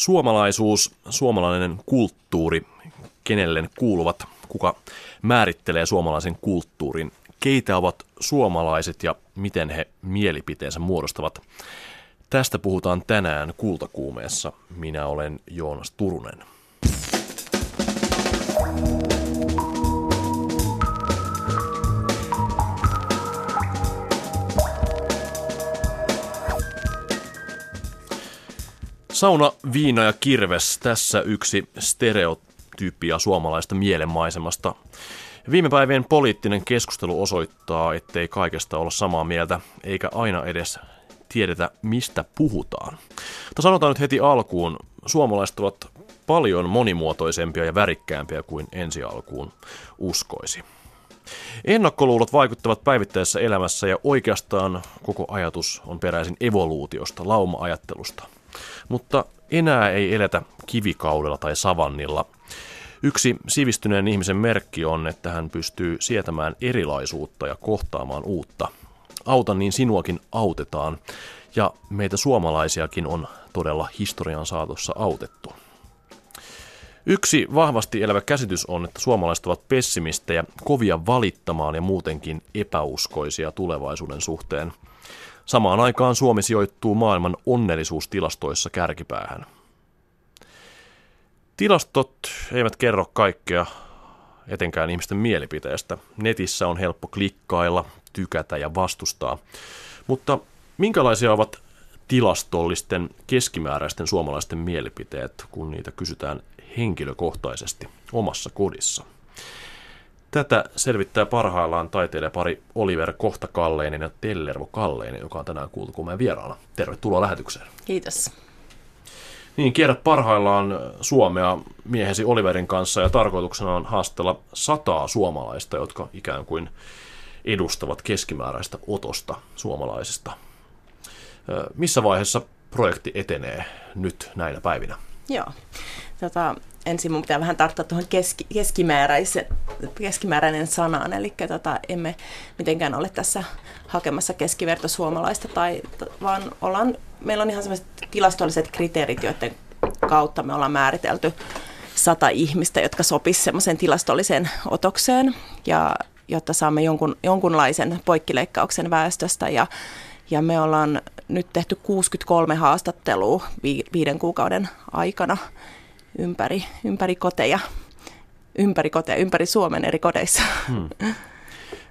Suomalaisuus, suomalainen kulttuuri, kenelle kuuluvat, kuka määrittelee suomalaisen kulttuurin, keitä ovat suomalaiset ja miten he mielipiteensä muodostavat. Tästä puhutaan tänään Kultakuumeessa. Minä olen Joonas Turunen. Sauna, viina ja kirves. Tässä yksi stereotyyppia suomalaista mielenmaisemasta. Viime päivien poliittinen keskustelu osoittaa, ettei kaikesta olla samaa mieltä, eikä aina edes tiedetä, mistä puhutaan. Mutta sanotaan nyt heti alkuun, suomalaiset ovat paljon monimuotoisempia ja värikkäämpiä kuin ensi alkuun uskoisi. Ennakkoluulot vaikuttavat päivittäisessä elämässä ja oikeastaan koko ajatus on peräisin evoluutiosta, lauma-ajattelusta – mutta enää ei eletä kivikaudella tai savannilla. Yksi sivistyneen ihmisen merkki on, että hän pystyy sietämään erilaisuutta ja kohtaamaan uutta. Auta niin sinuakin autetaan, ja meitä suomalaisiakin on todella historian saatossa autettu. Yksi vahvasti elävä käsitys on, että suomalaiset ovat pessimistejä, kovia valittamaan ja muutenkin epäuskoisia tulevaisuuden suhteen – Samaan aikaan Suomi sijoittuu maailman onnellisuustilastoissa kärkipäähän. Tilastot eivät kerro kaikkea, etenkään ihmisten mielipiteestä. Netissä on helppo klikkailla, tykätä ja vastustaa. Mutta minkälaisia ovat tilastollisten keskimääräisten suomalaisten mielipiteet, kun niitä kysytään henkilökohtaisesti omassa kodissa? Tätä selvittää parhaillaan taiteilijapari Oliver Kohta Kalleinen ja Tellervo Kalleinen, joka on tänään kuultu kuin vieraana. Tervetuloa lähetykseen. Kiitos. Niin, kierrät parhaillaan Suomea miehesi Oliverin kanssa ja tarkoituksena on haastella sataa suomalaista, jotka ikään kuin edustavat keskimääräistä otosta suomalaisista. Missä vaiheessa projekti etenee nyt näinä päivinä? Joo. Tota, ensin mun pitää vähän tarttua tuohon keski, keskimääräinen sanaan, eli tota, emme mitenkään ole tässä hakemassa keskiverto suomalaista, tai, vaan ollaan, meillä on ihan sellaiset tilastolliset kriteerit, joiden kautta me ollaan määritelty sata ihmistä, jotka sopisivat semmoiseen tilastolliseen otokseen, ja jotta saamme jonkun, jonkunlaisen poikkileikkauksen väestöstä, ja, ja me ollaan nyt tehty 63 haastattelua vi, viiden kuukauden aikana, ympäri, ympäri koteja, ympäri koteja, ympäri Suomen eri kodeissa. Hmm.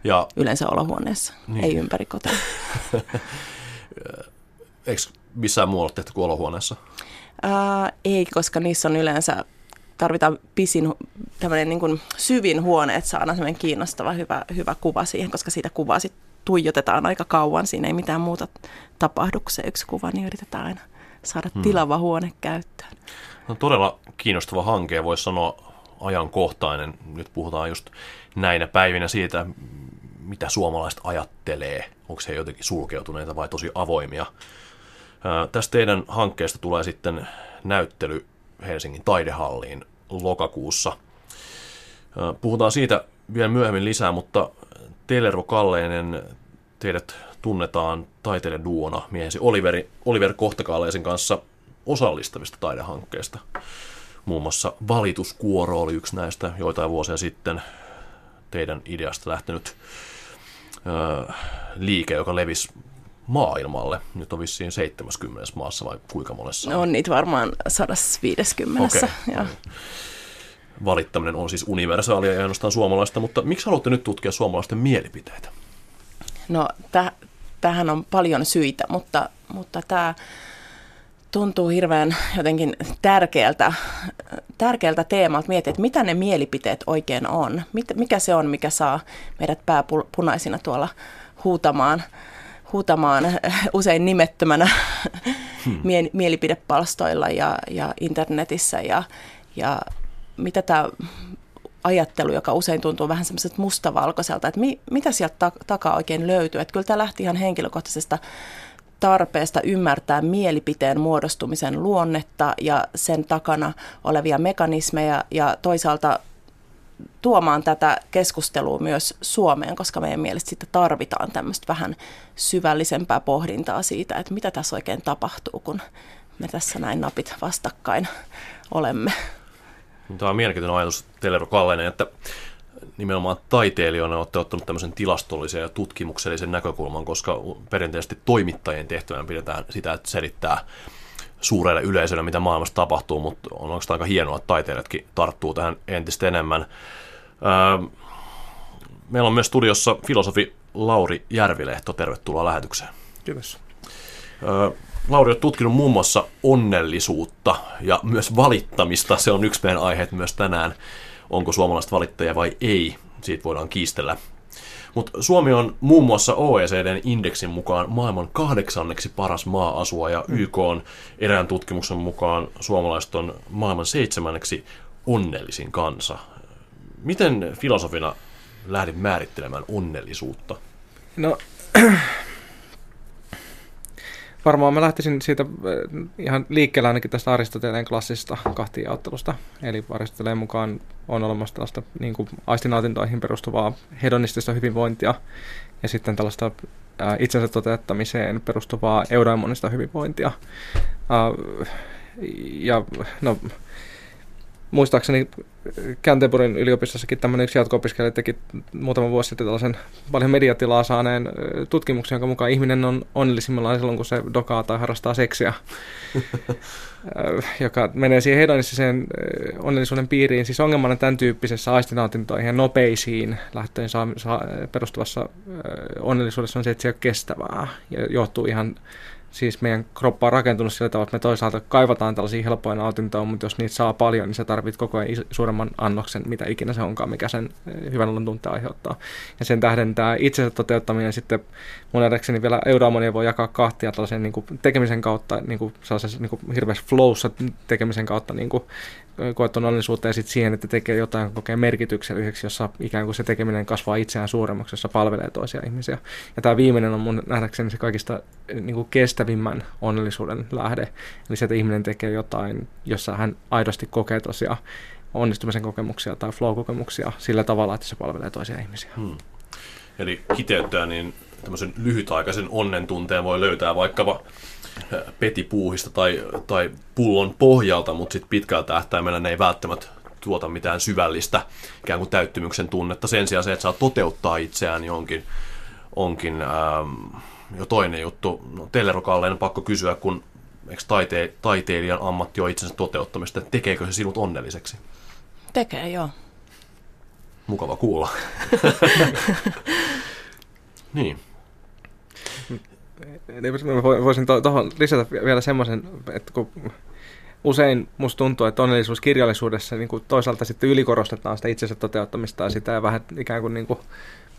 Ja, Yleensä olohuoneessa, niin. ei ympäri koteja. Eikö missään muualla tehty kuin olohuoneessa? Ää, ei, koska niissä on yleensä tarvitaan pisin, tämmöinen niin kuin syvin huone, että saadaan semmoinen kiinnostava, hyvä, hyvä kuva siihen, koska siitä kuvaa sit tuijotetaan aika kauan, siinä ei mitään muuta tapahdu se yksi kuva, niin yritetään aina saada hmm. tilava huone käyttöön. No, todella kiinnostava hanke voisi sanoa ajankohtainen. Nyt puhutaan just näinä päivinä siitä, mitä suomalaiset ajattelee. Onko he jotenkin sulkeutuneita vai tosi avoimia. Ää, tästä teidän hankkeesta tulee sitten näyttely Helsingin taidehalliin lokakuussa. Ää, puhutaan siitä vielä myöhemmin lisää, mutta Telervo Kalleinen, teidät tunnetaan taiteilijaduona miehesi Oliveri, Oliver Kohtakalleisen kanssa osallistavista taidehankkeista. Muun muassa Valituskuoro oli yksi näistä joitain vuosia sitten teidän ideasta lähtenyt ö, liike, joka levisi maailmalle. Nyt on vissiin 70 maassa vai kuinka monessa? No on niitä varmaan 150. Okay. Ja. Valittaminen on siis universaalia ja ainoastaan suomalaista, mutta miksi haluatte nyt tutkia suomalaisten mielipiteitä? No täh- tähän on paljon syitä, mutta, mutta tämä tuntuu hirveän jotenkin tärkeältä, tärkeältä teemalta miettiä, että mitä ne mielipiteet oikein on. Mikä se on, mikä saa meidät pääpunaisina tuolla huutamaan, huutamaan usein nimettömänä hmm. mielipidepalstoilla ja, ja internetissä ja, ja mitä tämä ajattelu, joka usein tuntuu vähän semmoiselta mustavalkoiselta, että mi, mitä sieltä ta- takaa oikein löytyy. Että kyllä tämä lähti ihan henkilökohtaisesta tarpeesta ymmärtää mielipiteen muodostumisen luonnetta ja sen takana olevia mekanismeja ja toisaalta tuomaan tätä keskustelua myös Suomeen, koska meidän mielestä sitten tarvitaan tämmöistä vähän syvällisempää pohdintaa siitä, että mitä tässä oikein tapahtuu, kun me tässä näin napit vastakkain olemme. Tämä on mielenkiintoinen ajatus, Telero Kallinen, että nimenomaan taiteilijoina olette ottanut tämmöisen tilastollisen ja tutkimuksellisen näkökulman, koska perinteisesti toimittajien tehtävänä pidetään sitä, että selittää suurelle yleisölle, mitä maailmassa tapahtuu, mutta on oikeastaan aika hienoa, että taiteilijatkin tarttuu tähän entistä enemmän. Öö, meillä on myös studiossa filosofi Lauri Järvilehto. Tervetuloa lähetykseen. Kiitos. Öö, Lauri on tutkinut muun muassa onnellisuutta ja myös valittamista. Se on yksi meidän aiheet myös tänään. Onko suomalaiset valittajia vai ei? Siitä voidaan kiistellä. Mutta Suomi on muun muassa OECDn indeksin mukaan maailman kahdeksanneksi paras maa asua ja YK on erään tutkimuksen mukaan suomalaiset on maailman seitsemänneksi onnellisin kansa. Miten filosofina lähdit määrittelemään onnellisuutta? No, varmaan mä lähtisin siitä äh, ihan liikkeelle ainakin tästä Aristoteleen klassisesta kahtiaottelusta. Eli Aristoteleen mukaan on olemassa tällaista niin kuin aistinautintoihin perustuvaa hedonistista hyvinvointia ja sitten tällaista ää, äh, itsensä toteuttamiseen perustuvaa eudaimonista hyvinvointia. Ää, äh, ja no, muistaakseni Canterburyn yliopistossakin tämmöinen yksi jatko-opiskelija teki muutama vuosi sitten tällaisen paljon mediatilaa saaneen tutkimuksen, jonka mukaan ihminen on onnellisimmillaan silloin, kun se dokaa tai harrastaa seksiä, joka menee siihen hedonistiseen onnellisuuden piiriin. Siis ongelmana tämän tyyppisessä aistinautintoihin ja nopeisiin lähtöön saa, saa, perustuvassa onnellisuudessa on se, että se ei ole kestävää ja johtuu ihan siis meidän kroppa on rakentunut sillä tavalla, että me toisaalta kaivataan tällaisia helppoja nautintoja, mutta jos niitä saa paljon, niin sä tarvit koko ajan suuremman annoksen, mitä ikinä se onkaan, mikä sen eh, hyvän olon tunteen aiheuttaa. Ja sen tähden tämä itsensä toteuttaminen sitten mun nähdäkseni vielä eudaamonia voi jakaa kahtia tällaisen niin kuin tekemisen kautta, niin kuin sellaisessa niin kuin hirveässä flowssa tekemisen kautta niin kuin koettu onnellisuutta ja sitten siihen, että tekee jotain kokee merkitykselliseksi, jossa ikään kuin se tekeminen kasvaa itseään suuremmaksi, jossa palvelee toisia ihmisiä. Ja tämä viimeinen on mun nähdäkseni se kaikista niin kuin kestävimmän onnellisuuden lähde. Eli se, että ihminen tekee jotain, jossa hän aidosti kokee tosiaan onnistumisen kokemuksia tai flow-kokemuksia sillä tavalla, että se palvelee toisia ihmisiä. Hmm. Eli kiteyttää, niin tämmöisen lyhytaikaisen onnen tunteen voi löytää vaikkapa petipuuhista tai, tai pullon pohjalta, mutta sitten pitkällä tähtäimellä ne ei välttämättä tuota mitään syvällistä ikään kuin täyttymyksen tunnetta. Sen sijaan se, että saa toteuttaa itseään, niin onkin, onkin ähm, jo toinen juttu. No, Tellerokalleen on pakko kysyä, kun eikö taite, taiteilijan ammatti on itsensä toteuttamista, että tekeekö se sinut onnelliseksi? Tekee, joo. Mukava kuulla. niin. Mä voisin tuohon lisätä vielä semmoisen, että kun usein musta tuntuu, että onnellisuuskirjallisuudessa niin kuin toisaalta sitten ylikorostetaan sitä itsensä toteuttamista ja sitä ja vähän ikään kuin, niin kuin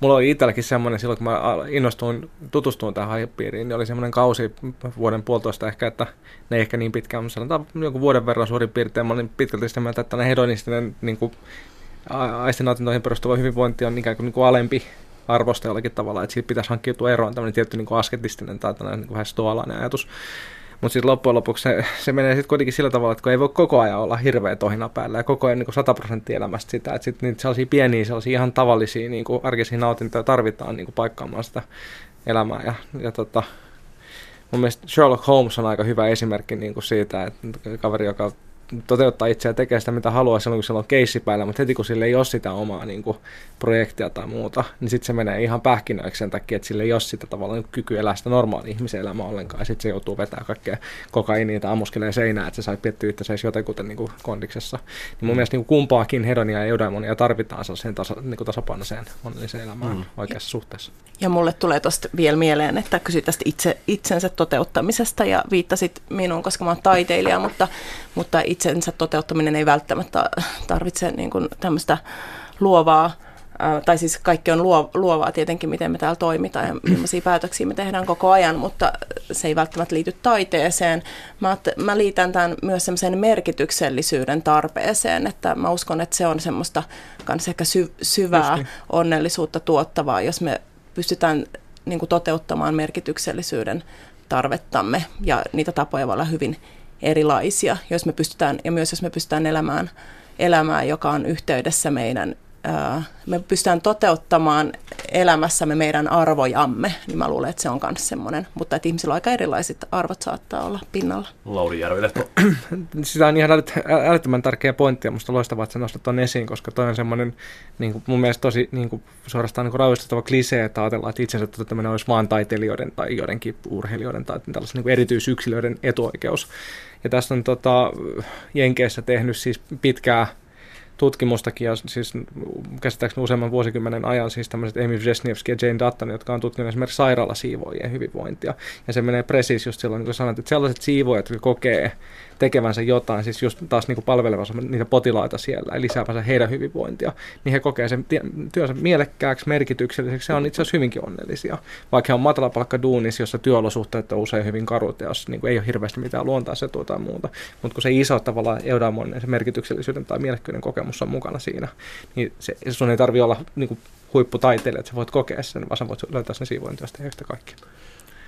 mulla oli itselläkin semmoinen silloin, kun mä innostuin tutustumaan tähän aihepiiriin, niin oli semmoinen kausi vuoden puolitoista ehkä, että ne ei ehkä niin pitkään, mutta sanotaan jonkun vuoden verran suurin piirtein. Mä olin pitkälti sitä mieltä, että hedonistinen niin kuin, aistinautintoihin perustuva hyvinvointi on ikään kuin, niin kuin alempi arvosta jollakin tavalla, että siitä pitäisi hankkiutua eroon tämmöinen tietty niin kuin asketistinen tai tämmöinen niin vähän stoalainen ajatus. Mutta sitten loppujen lopuksi se, se menee sitten kuitenkin sillä tavalla, että kun ei voi koko ajan olla hirveä tohina päällä ja koko ajan niin 100 prosenttia elämästä sitä, että sitten niitä sellaisia pieniä, sellaisia ihan tavallisia niin kuin arkisia nautintoja tarvitaan niin kuin paikkaamaan sitä elämää. Ja, ja tota, mun mielestä Sherlock Holmes on aika hyvä esimerkki niin kuin siitä, että kaveri, joka toteuttaa itseä ja tekee sitä, mitä haluaa silloin, kun sillä on keissi päällä, mutta heti kun sillä ei ole sitä omaa niin kuin, projektia tai muuta, niin sitten se menee ihan pähkinöiksi sen takia, että sillä ei ole sitä tavallaan niin kyky elää sitä normaalia ihmisen elämää ollenkaan, ja sitten se joutuu vetämään kaikkea kokainia tai ammuskelee seinää, että se sai piettyä itse jotenkin niin kuin kondiksessa. Niin mun mm. mielestä niin kuin kumpaakin hedonia ja eudaimonia tarvitaan sellaiseen tasa, niin kuin tasapainoiseen onnelliseen elämään mm. oikeassa ja, suhteessa. Ja mulle tulee tuosta vielä mieleen, että kysyt tästä itse, itsensä toteuttamisesta ja viittasit minuun, koska mä oon taiteilija, mutta, mutta itse itsensä toteuttaminen ei välttämättä tarvitse niin kuin tämmöistä luovaa, tai siis kaikki on luovaa tietenkin, miten me täällä toimitaan ja millaisia päätöksiä me tehdään koko ajan, mutta se ei välttämättä liity taiteeseen. Mä, mä liitän tämän myös semmoisen merkityksellisyyden tarpeeseen, että mä uskon, että se on semmoista kans ehkä sy- syvää Just onnellisuutta tuottavaa, jos me pystytään niin kuin toteuttamaan merkityksellisyyden tarvettamme ja niitä tapoja voi olla hyvin erilaisia, jos me pystytään, ja myös jos me pystytään elämään, elämään joka on yhteydessä meidän me pystytään toteuttamaan elämässämme meidän arvojamme, niin mä luulen, että se on myös semmoinen, mutta että ihmisillä aika erilaiset arvot saattaa olla pinnalla. Lauri Järvilehto. Sitä on ihan älyttömän tärkeä pointti ja musta loistavaa, että sä nostat tuon esiin, koska toi on semmoinen niin kuin mun mielestä tosi niin kuin, suorastaan niin rauhoistuttava klisee, että ajatellaan, että itsensä toteuttaminen olisi vain taiteilijoiden tai joidenkin urheilijoiden tai tällaisen niin kuin erityisyksilöiden etuoikeus. Ja tässä on tota, Jenkeissä tehnyt siis pitkää tutkimustakin, ja siis käsittääkseni useamman vuosikymmenen ajan siis tämmöiset Amy Wrzesniewski ja Jane Dutton, jotka on tutkinut esimerkiksi sairaalasiivoajien hyvinvointia. Ja se menee presiis just silloin, niin kun sanoit, että sellaiset siivoajat, jotka kokee tekevänsä jotain, siis just taas niin palvelevansa niitä potilaita siellä ja lisäävänsä heidän hyvinvointia, niin he kokee sen työnsä mielekkääksi, merkitykselliseksi, se on itse asiassa hyvinkin onnellisia. Vaikka he on matalapalkka duunis, jossa työolosuhteet on usein hyvin karut ja jos niin ei ole hirveästi mitään luontaisetua tai muuta, mutta kun se iso tavallaan eudaimoinen, se merkityksellisyyden tai mielekkyyden kokemus on mukana siinä, niin se, sun ei tarvitse olla niin huipputaiteilija, että sä voit kokea sen, vaan sä voit löytää sen siivointyöstä yhtä kaikki.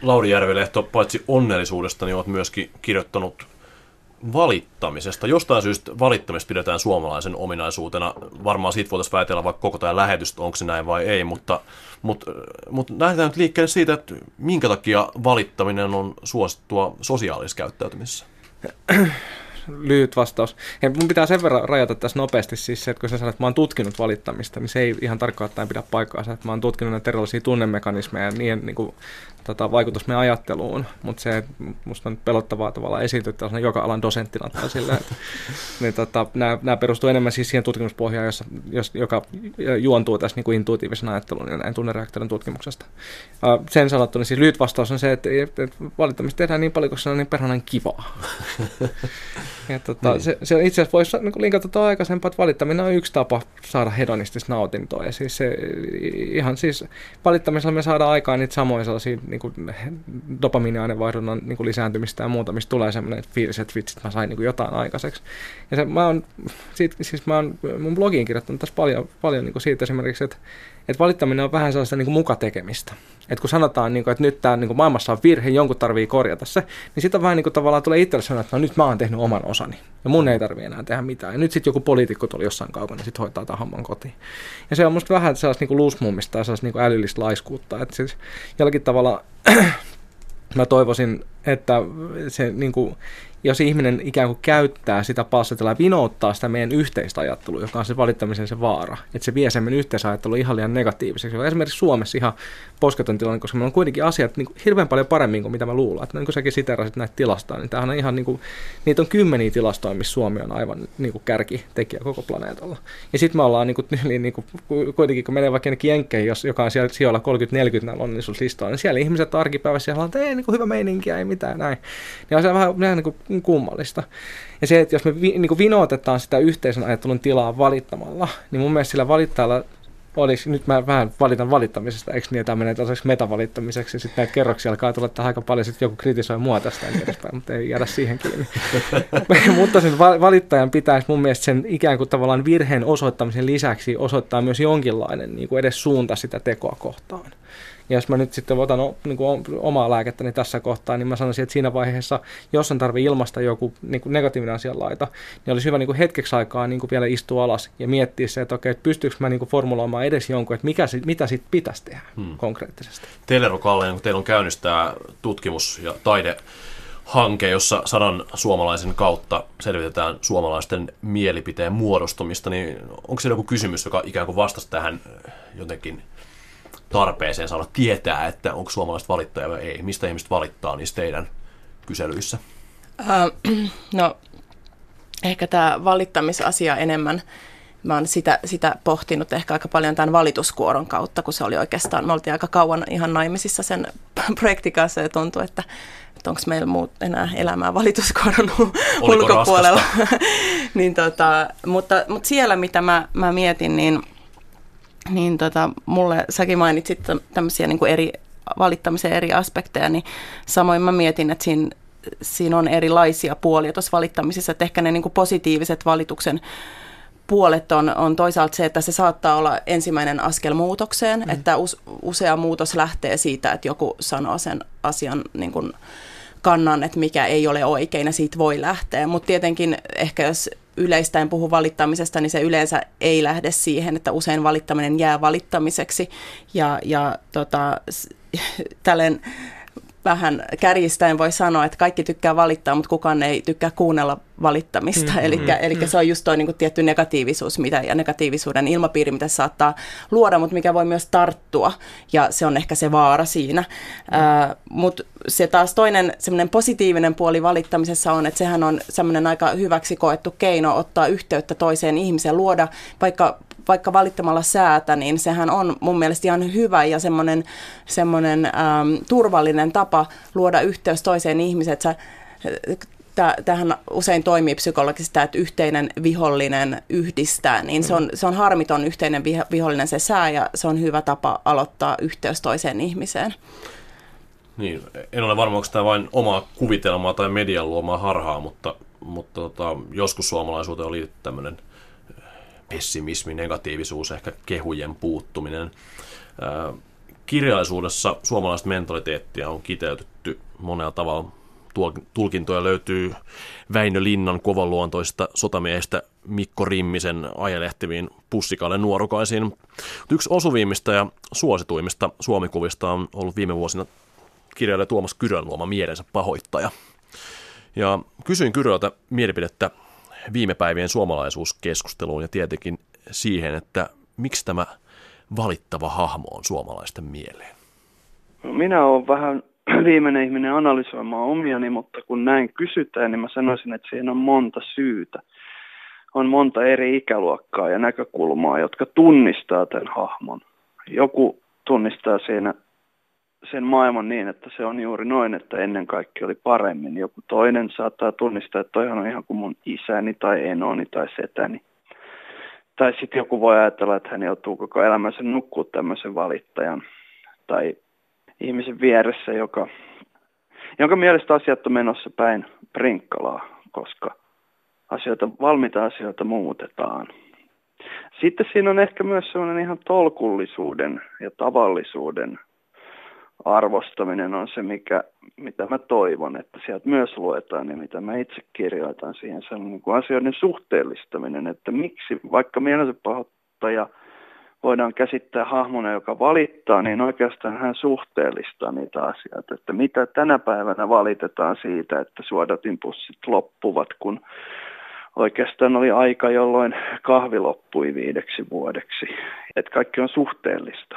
Lauri Järvilehto, paitsi onnellisuudesta, niin olet myöskin kirjoittanut valittamisesta. Jostain syystä valittamista pidetään suomalaisen ominaisuutena. Varmaan siitä voitaisiin väitellä vaikka koko tämä lähetys, onko se näin vai ei, mutta, mutta, mutta lähdetään nyt liikkeelle siitä, että minkä takia valittaminen on suosittua sosiaalisessa käyttäytymisessä. lyhyt vastaus. Ja mun pitää sen verran rajata tässä nopeasti siis se, että kun sä sanot, että mä oon tutkinut valittamista, niin se ei ihan tarkkaan pidä paikkaansa. Että mä oon tutkinut näitä erilaisia tunnemekanismeja ja niiden niin kuin, tota, vaikutus meidän ajatteluun, mutta se musta on pelottavaa tavalla esiintyä tällaisena joka alan dosenttina tai sillä, että niin, tota, nämä, nämä perustuu enemmän siis siihen tutkimuspohjaan, jossa, jos, joka juontuu tässä niin kuin intuitiivisen ajattelun ja näin tunnereaktorin tutkimuksesta. Uh, sen sanottu, niin siis lyhyt vastaus on se, että, että valittamista tehdään niin paljon, koska se on niin perhanan kivaa. ja, tota, niin. se, se, itse asiassa voisi niin linkata tuota aikaisempaa, että valittaminen on yksi tapa saada hedonistista nautintoa. Ja siis se, ihan siis valittamisella me saadaan aikaan niitä samoja sellaisia niin kuin dopamiiniainevaihdunnan niin kuin lisääntymistä ja muuta, mistä tulee semmoinen fiilis, että vitsit, mä sain niin kuin jotain aikaiseksi. Ja se, mä oon, siis mä oon mun blogiin kirjoittanut tässä paljon, paljon niin kuin siitä esimerkiksi, että, että valittaminen on vähän sellaista niin kuin mukatekemistä. Että kun sanotaan, niin kuin, että nyt tämä niin kuin maailmassa on virhe, jonkun tarvii korjata se, niin sitten vähän niin kuin tavallaan tulee itselle sanoa, että no nyt mä oon tehnyt oman osani. Ja mun ei tarvii enää tehdä mitään. Ja nyt sitten joku poliitikko tuli jossain kaukana ja sitten hoitaa tämän homman kotiin. Ja se on musta vähän sellaista niin luusmummista ja sellaista niin kuin älyllistä laiskuutta. Että siis jollakin tavalla mä toivoisin, että se niin kuin, jos ihminen ikään kuin käyttää sitä passetella ja vinouttaa sitä meidän yhteistä ajattelua, joka on se valittamisen se vaara, että se vie sen meidän yhteisajattelu ihan liian negatiiviseksi. Esimerkiksi Suomessa ihan posketon tilanne, koska meillä on kuitenkin asiat niin kuin hirveän paljon paremmin kuin mitä mä luulen. Että niin kuin säkin siterasit näitä tilastoja, niin tämähän on ihan niin kuin, niitä on kymmeniä tilastoja, missä Suomi on aivan niin kuin kärkitekijä koko planeetalla. Ja sitten me ollaan niin kuin, niin kuin, kuitenkin, kun menee vaikka jonnekin Jenkkeihin, jos, joka on siellä sijoilla 30-40 näillä onnellisuuslistoilla, niin siellä ihmiset arkipäivässä siellä on, että ei niin kuin hyvä meininkiä, ei mitään näin. Niin on se vähän niin kuin kummallista. Ja se, että jos me vi, niin kuin vinootetaan sitä yhteisen ajattelun tilaa valittamalla, niin mun mielestä sillä valittajalla olisi, nyt mä vähän valitan valittamisesta, eikö niin, että menee tällaiseksi metavalittamiseksi, ja sitten näitä kerroksia alkaa tulla tähän aika paljon, sitten joku kritisoi mua tästä ja edespäin, mutta ei jäädä siihen kiinni. mutta sen valittajan pitäisi mun mielestä sen ikään kuin tavallaan virheen osoittamisen lisäksi osoittaa myös jonkinlainen niin kuin edes suunta sitä tekoa kohtaan. Ja jos mä nyt sitten otan niin kuin omaa lääkettäni tässä kohtaa, niin mä sanoisin, että siinä vaiheessa, jos on tarve ilmasta joku niin kuin negatiivinen asianlaita, niin olisi hyvä niin kuin hetkeksi aikaa niin kuin vielä istua alas ja miettiä se, että okei, että pystyykö mä niin kuin formuloimaan edes jonkun, että mikä, mitä sitten pitäisi tehdä hmm. konkreettisesti. Teille, Kalle, kun teillä on käynnistää tutkimus- ja taide hanke, jossa sadan suomalaisen kautta selvitetään suomalaisten mielipiteen muodostumista, niin onko se joku kysymys, joka ikään kuin vastasi tähän jotenkin tarpeeseen saada tietää, että onko suomalaiset valittajia vai ei? Mistä ihmiset valittaa niissä teidän kyselyissä? Uh, no, ehkä tämä valittamisasia enemmän. Mä oon sitä, sitä pohtinut ehkä aika paljon tämän valituskuoron kautta, kun se oli oikeastaan, me oltiin aika kauan ihan naimisissa sen projektin kanssa ja tuntui, että, että onko meillä muut enää elämää valituskuoron ulkopuolella. niin tota, mutta, mutta siellä, mitä mä, mä mietin, niin niin tota, mulle, säkin mainitsit tämmöisiä niin kuin eri valittamisen eri aspekteja, niin samoin mä mietin, että siinä, siinä on erilaisia puolia tuossa valittamisessa, että ehkä ne niin kuin positiiviset valituksen puolet on, on toisaalta se, että se saattaa olla ensimmäinen askel muutokseen, mm. että us, usea muutos lähtee siitä, että joku sanoo sen asian niin kuin kannan, että mikä ei ole oikein ja siitä voi lähteä, mutta tietenkin ehkä jos yleistäen puhu valittamisesta, niin se yleensä ei lähde siihen, että usein valittaminen jää valittamiseksi. Ja, ja tota, tälleen vähän kärjistäen voi sanoa, että kaikki tykkää valittaa, mutta kukaan ei tykkää kuunnella valittamista. Mm, eli mm, eli mm. se on just tuo niin kuin tietty negatiivisuus mitä, ja negatiivisuuden ilmapiiri, mitä se saattaa luoda, mutta mikä voi myös tarttua. Ja se on ehkä se vaara siinä. Mm. Uh, mutta se taas toinen semmoinen positiivinen puoli valittamisessa on, että sehän on semmoinen aika hyväksi koettu keino ottaa yhteyttä toiseen ihmiseen, luoda vaikka vaikka valittamalla säätä, niin sehän on mun mielestä ihan hyvä ja semmoinen, semmoinen ähm, turvallinen tapa luoda yhteys toiseen ihmiseen. Että tähän usein toimii psykologisesti että yhteinen vihollinen yhdistää, niin se on, se on harmiton yhteinen vihollinen se sää ja se on hyvä tapa aloittaa yhteys toiseen ihmiseen. Niin, en ole varma, onko tämä vain omaa kuvitelmaa tai median luomaa harhaa, mutta, mutta tota, joskus suomalaisuuteen oli tämmöinen – pessimismi, negatiivisuus, ehkä kehujen puuttuminen. Kirjallisuudessa suomalaista mentaliteettia on kiteytetty monella tavalla. Tulkintoja löytyy Väinö Linnan kovaluontoista sotamiehestä Mikko Rimmisen ajelehtiviin pussikalle nuorukaisiin. Yksi osuvimmista ja suosituimmista suomikuvista on ollut viime vuosina kirjailija Tuomas Kyrön luoma mielensä pahoittaja. Ja kysyin Kyröltä mielipidettä viime päivien suomalaisuuskeskusteluun ja tietenkin siihen, että miksi tämä valittava hahmo on suomalaisten mieleen? Minä olen vähän viimeinen ihminen analysoimaan omiani, mutta kun näin kysytään, niin mä sanoisin, että siinä on monta syytä. On monta eri ikäluokkaa ja näkökulmaa, jotka tunnistaa tämän hahmon. Joku tunnistaa siinä sen maailman niin, että se on juuri noin, että ennen kaikkea oli paremmin. Joku toinen saattaa tunnistaa, että toihan on ihan kuin mun isäni tai enoni tai setäni. Tai sitten joku voi ajatella, että hän joutuu koko elämänsä nukkua tämmöisen valittajan tai ihmisen vieressä, joka, jonka mielestä asiat on menossa päin prinkkalaa, koska asioita, valmiita asioita muutetaan. Sitten siinä on ehkä myös sellainen ihan tolkullisuuden ja tavallisuuden arvostaminen on se, mikä, mitä mä toivon, että sieltä myös luetaan ja mitä mä itse kirjoitan siihen. Se on niin kuin asioiden suhteellistaminen, että miksi vaikka mielensä pahoittaja voidaan käsittää hahmona, joka valittaa, niin oikeastaan hän suhteellistaa niitä asioita, että mitä tänä päivänä valitetaan siitä, että suodatimpussit loppuvat, kun oikeastaan oli aika, jolloin kahvi loppui viideksi vuodeksi. Että kaikki on suhteellista.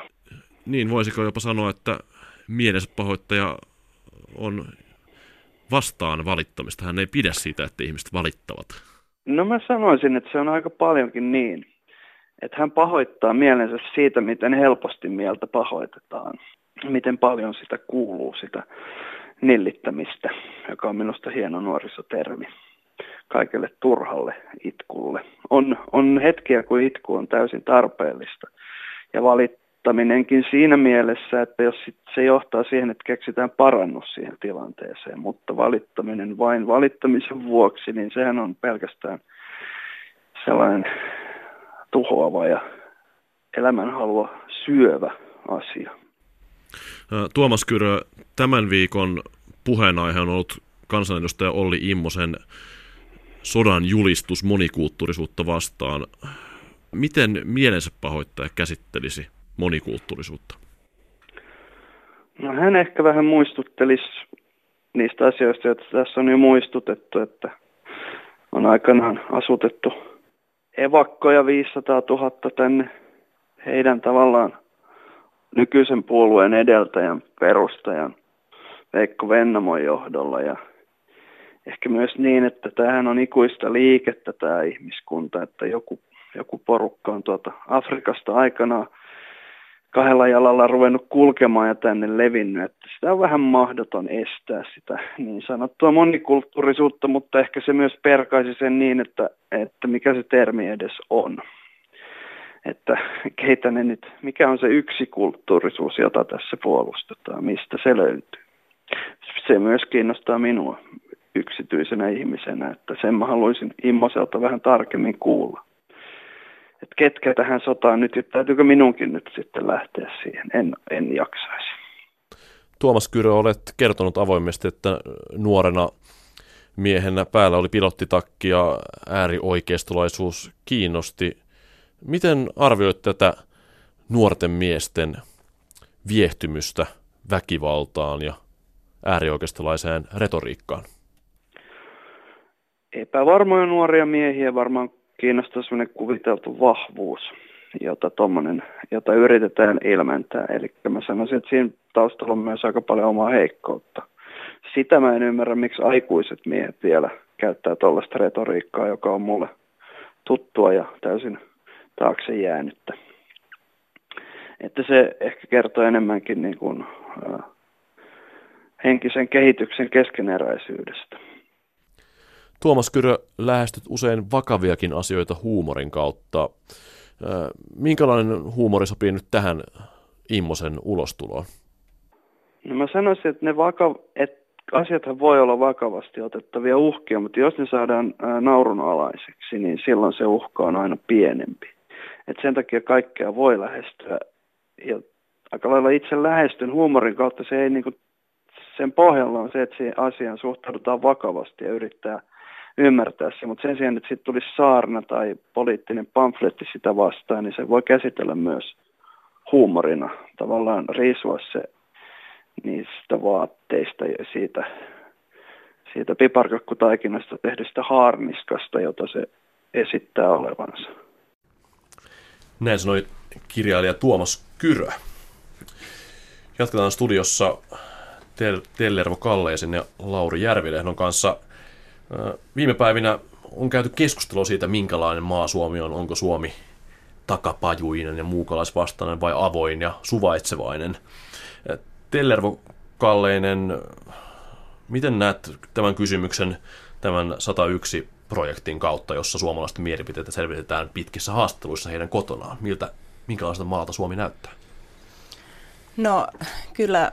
Niin, voisiko jopa sanoa, että mielensä pahoittaja on vastaan valittamista. Hän ei pidä siitä, että ihmiset valittavat. No mä sanoisin, että se on aika paljonkin niin. Että hän pahoittaa mielensä siitä, miten helposti mieltä pahoitetaan. Miten paljon sitä kuuluu, sitä nillittämistä, joka on minusta hieno nuorisotermi kaikelle turhalle itkulle. On, on hetkiä, kun itku on täysin tarpeellista ja valit, valittaminenkin siinä mielessä, että jos se johtaa siihen, että keksitään parannus siihen tilanteeseen, mutta valittaminen vain valittamisen vuoksi, niin sehän on pelkästään sellainen tuhoava ja elämänhalua syövä asia. Tuomas Kyrö, tämän viikon puheenaihe on ollut kansanedustaja Olli Immosen sodan julistus monikulttuurisuutta vastaan. Miten mielensä pahoittaja käsittelisi monikulttuurisuutta? No hän ehkä vähän muistuttelisi niistä asioista, joita tässä on jo muistutettu, että on aikanaan asutettu evakkoja 500 000 tänne heidän tavallaan nykyisen puolueen edeltäjän perustajan Veikko Vennamon johdolla. Ja ehkä myös niin, että tämähän on ikuista liikettä tämä ihmiskunta, että joku, joku porukka on tuota Afrikasta aikanaan kahdella jalalla ruvennut kulkemaan ja tänne levinnyt, että sitä on vähän mahdoton estää sitä niin sanottua monikulttuurisuutta, mutta ehkä se myös perkaisi sen niin, että, että mikä se termi edes on. Että keitä ne nyt, mikä on se yksi kulttuurisuus, jota tässä puolustetaan, mistä se löytyy. Se myös kiinnostaa minua yksityisenä ihmisenä, että sen mä haluaisin Immoselta vähän tarkemmin kuulla että ketkä tähän sotaan nyt, että täytyykö minunkin nyt sitten lähteä siihen, en, en jaksaisi. Tuomas Kyrö, olet kertonut avoimesti, että nuorena miehenä. Päällä oli pilottitakki ja äärioikeistolaisuus kiinnosti. Miten arvioit tätä nuorten miesten viehtymystä väkivaltaan ja äärioikeistolaiseen retoriikkaan? Epävarmoja nuoria miehiä varmaan kiinnostaa sellainen kuviteltu vahvuus, jota, tommonen, jota yritetään ilmentää. Eli mä sanoisin, että siinä taustalla on myös aika paljon omaa heikkoutta. Sitä mä en ymmärrä, miksi aikuiset miehet vielä käyttää tuollaista retoriikkaa, joka on mulle tuttua ja täysin taakse jäänyttä. Että se ehkä kertoo enemmänkin niin kuin, äh, henkisen kehityksen keskeneräisyydestä. Tuomas Kyrö, lähestyt usein vakaviakin asioita huumorin kautta. Minkälainen huumori sopii nyt tähän Immosen ulostuloon? No mä sanoisin, että ne vaka- että asiathan voi olla vakavasti otettavia uhkia, mutta jos ne saadaan naurunalaiseksi, niin silloin se uhka on aina pienempi. Et sen takia kaikkea voi lähestyä. Ja aika lailla itse lähestyn huumorin kautta. Se ei niinku, sen pohjalla on se, että siihen asiaan suhtaudutaan vakavasti ja yrittää – ymmärtää se, mutta sen sijaan, että sitten tulisi saarna tai poliittinen pamfletti sitä vastaan, niin se voi käsitellä myös huumorina, tavallaan riisua se niistä vaatteista ja siitä, siitä piparkakkutaikinasta tehdystä haarniskasta, jota se esittää olevansa. Näin sanoi kirjailija Tuomas Kyrö. Jatketaan studiossa Tellervo Kalleisen ja Lauri Järvilehdon kanssa Viime päivinä on käyty keskustelua siitä, minkälainen maa Suomi on. Onko Suomi takapajuinen ja muukalaisvastainen vai avoin ja suvaitsevainen. Tellervo Kalleinen, miten näet tämän kysymyksen tämän 101 projektin kautta, jossa suomalaisten mielipiteitä selvitetään pitkissä haastatteluissa heidän kotonaan? Miltä, minkälaista maata Suomi näyttää? No kyllä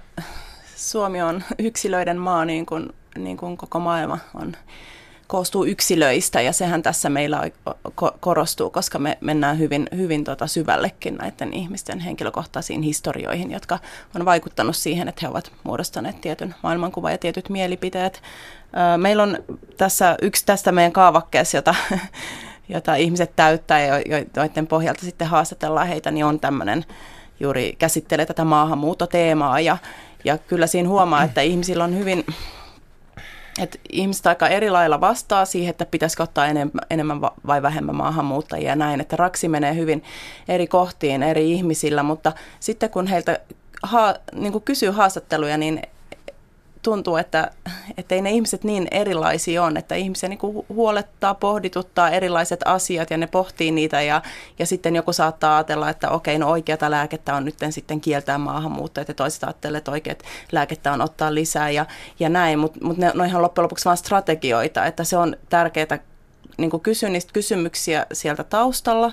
Suomi on yksilöiden maa, niin kuin niin kuin koko maailma on, koostuu yksilöistä ja sehän tässä meillä korostuu, koska me mennään hyvin, hyvin tota syvällekin näiden ihmisten henkilökohtaisiin historioihin, jotka on vaikuttanut siihen, että he ovat muodostaneet tietyn maailmankuvan ja tietyt mielipiteet. Meillä on tässä yksi tästä meidän kaavakkeessa, jota, jota ihmiset täyttää ja joiden pohjalta sitten haastatellaan heitä, niin on tämmöinen juuri käsittelee tätä maahanmuuttoteemaa ja, ja kyllä siinä huomaa, että ihmisillä on hyvin että ihmiset aika eri lailla vastaa siihen, että pitäisikö ottaa enemmän, vai vähemmän maahanmuuttajia ja näin, että raksi menee hyvin eri kohtiin eri ihmisillä, mutta sitten kun heiltä ha, niin kysyy haastatteluja, niin tuntuu, että, ei ne ihmiset niin erilaisia on, että ihmisiä niin kuin huolettaa, pohdituttaa erilaiset asiat ja ne pohtii niitä ja, ja sitten joku saattaa ajatella, että okei, no oikeata lääkettä on nyt sitten kieltää maahanmuuttajat ja toiset ajattelee, että oikeat lääkettä on ottaa lisää ja, ja näin, mutta mut ne on ihan loppujen lopuksi vain strategioita, että se on tärkeää niin kuin kysyä niistä kysymyksiä sieltä taustalla,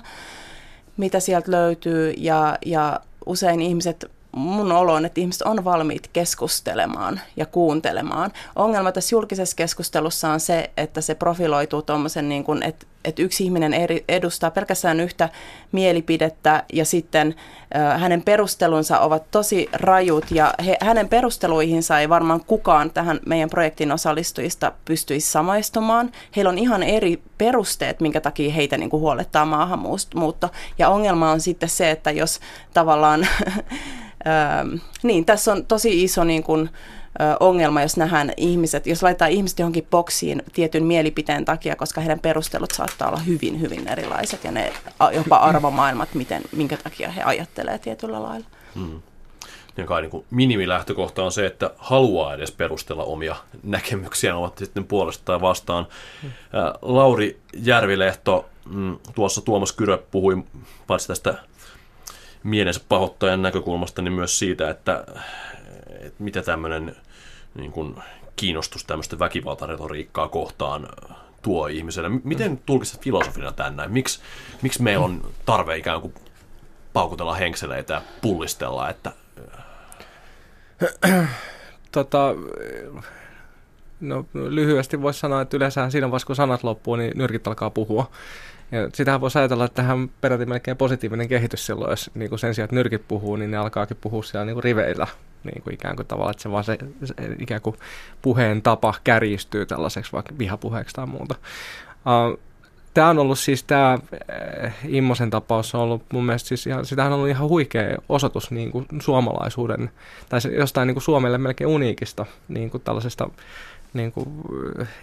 mitä sieltä löytyy ja, ja usein ihmiset mun olo on, että ihmiset on valmiit keskustelemaan ja kuuntelemaan. Ongelma tässä julkisessa keskustelussa on se, että se profiloituu tuommoisen, niin että, että yksi ihminen edustaa pelkästään yhtä mielipidettä ja sitten äh, hänen perustelunsa ovat tosi rajut ja he, hänen perusteluihinsa ei varmaan kukaan tähän meidän projektin osallistujista pystyisi samaistumaan. Heillä on ihan eri perusteet, minkä takia heitä niin kuin huolettaa maahanmuutto. Ja ongelma on sitten se, että jos tavallaan Niin, tässä on tosi iso niin kuin, ongelma, jos nähdään ihmiset, jos laitetaan ihmiset johonkin boksiin tietyn mielipiteen takia, koska heidän perustelut saattaa olla hyvin, hyvin erilaiset ja ne jopa arvomaailmat, miten, minkä takia he ajattelee tietyllä lailla. Hmm. Ja kai niin kuin minimilähtökohta on se, että haluaa edes perustella omia näkemyksiä, ovat sitten puolesta tai vastaan. Hmm. Lauri Järvilehto, mm, tuossa Tuomas Kyrö puhui paitsi tästä mielensä pahoittajan näkökulmasta, niin myös siitä, että, että mitä tämmöinen niin kuin kiinnostus tämmöistä väkivaltaretoriikkaa kohtaan tuo ihmiselle. Miten tulkitset filosofina tämän näin? Miks, miksi meillä on tarve ikään kuin paukutella henkseleitä ja pullistella, että... Tota, no, lyhyesti voisi sanoa, että yleensä siinä vaiheessa, kun sanat loppuu, niin nyrkit alkaa puhua. Ja sitähän voisi ajatella, että tähän peräti melkein positiivinen kehitys silloin, jos niin kuin sen sijaan, että nyrkit puhuu, niin ne alkaakin puhua siellä niin kuin riveillä niin kuin ikään kuin tavallaan, että se vaan se, se ikään kuin puheen tapa kärjistyy tällaiseksi vaikka vihapuheeksi tai muuta. Uh, tämä on ollut siis tämä äh, Immosen tapaus on ollut mun mielestä siis ihan, sitähän on ollut ihan huikea osoitus niin kuin suomalaisuuden tai jostain niin kuin Suomelle melkein uniikista niin kuin tällaisesta niin kuin,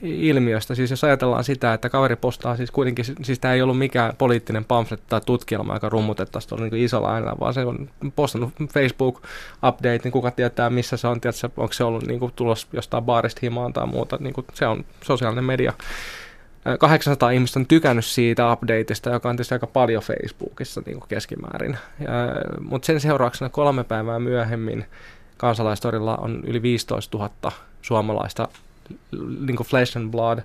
ilmiöstä. Siis jos ajatellaan sitä, että kaveri postaa siis kuitenkin, siis tämä ei ollut mikään poliittinen pamflet tai tutkielma, joka rummutettaisiin tuolla niin isolla äänellä, vaan se on postannut Facebook-update, niin kuka tietää missä se on, tiedätkö, onko se ollut niin kuin, tulos jostain baarista himaan tai muuta, niin kuin, se on sosiaalinen media. 800 ihmistä on tykännyt siitä updateista, joka on tietysti aika paljon Facebookissa niin kuin keskimäärin. Mutta sen seurauksena kolme päivää myöhemmin kansalaistorilla on yli 15 000 suomalaista niin flesh and blood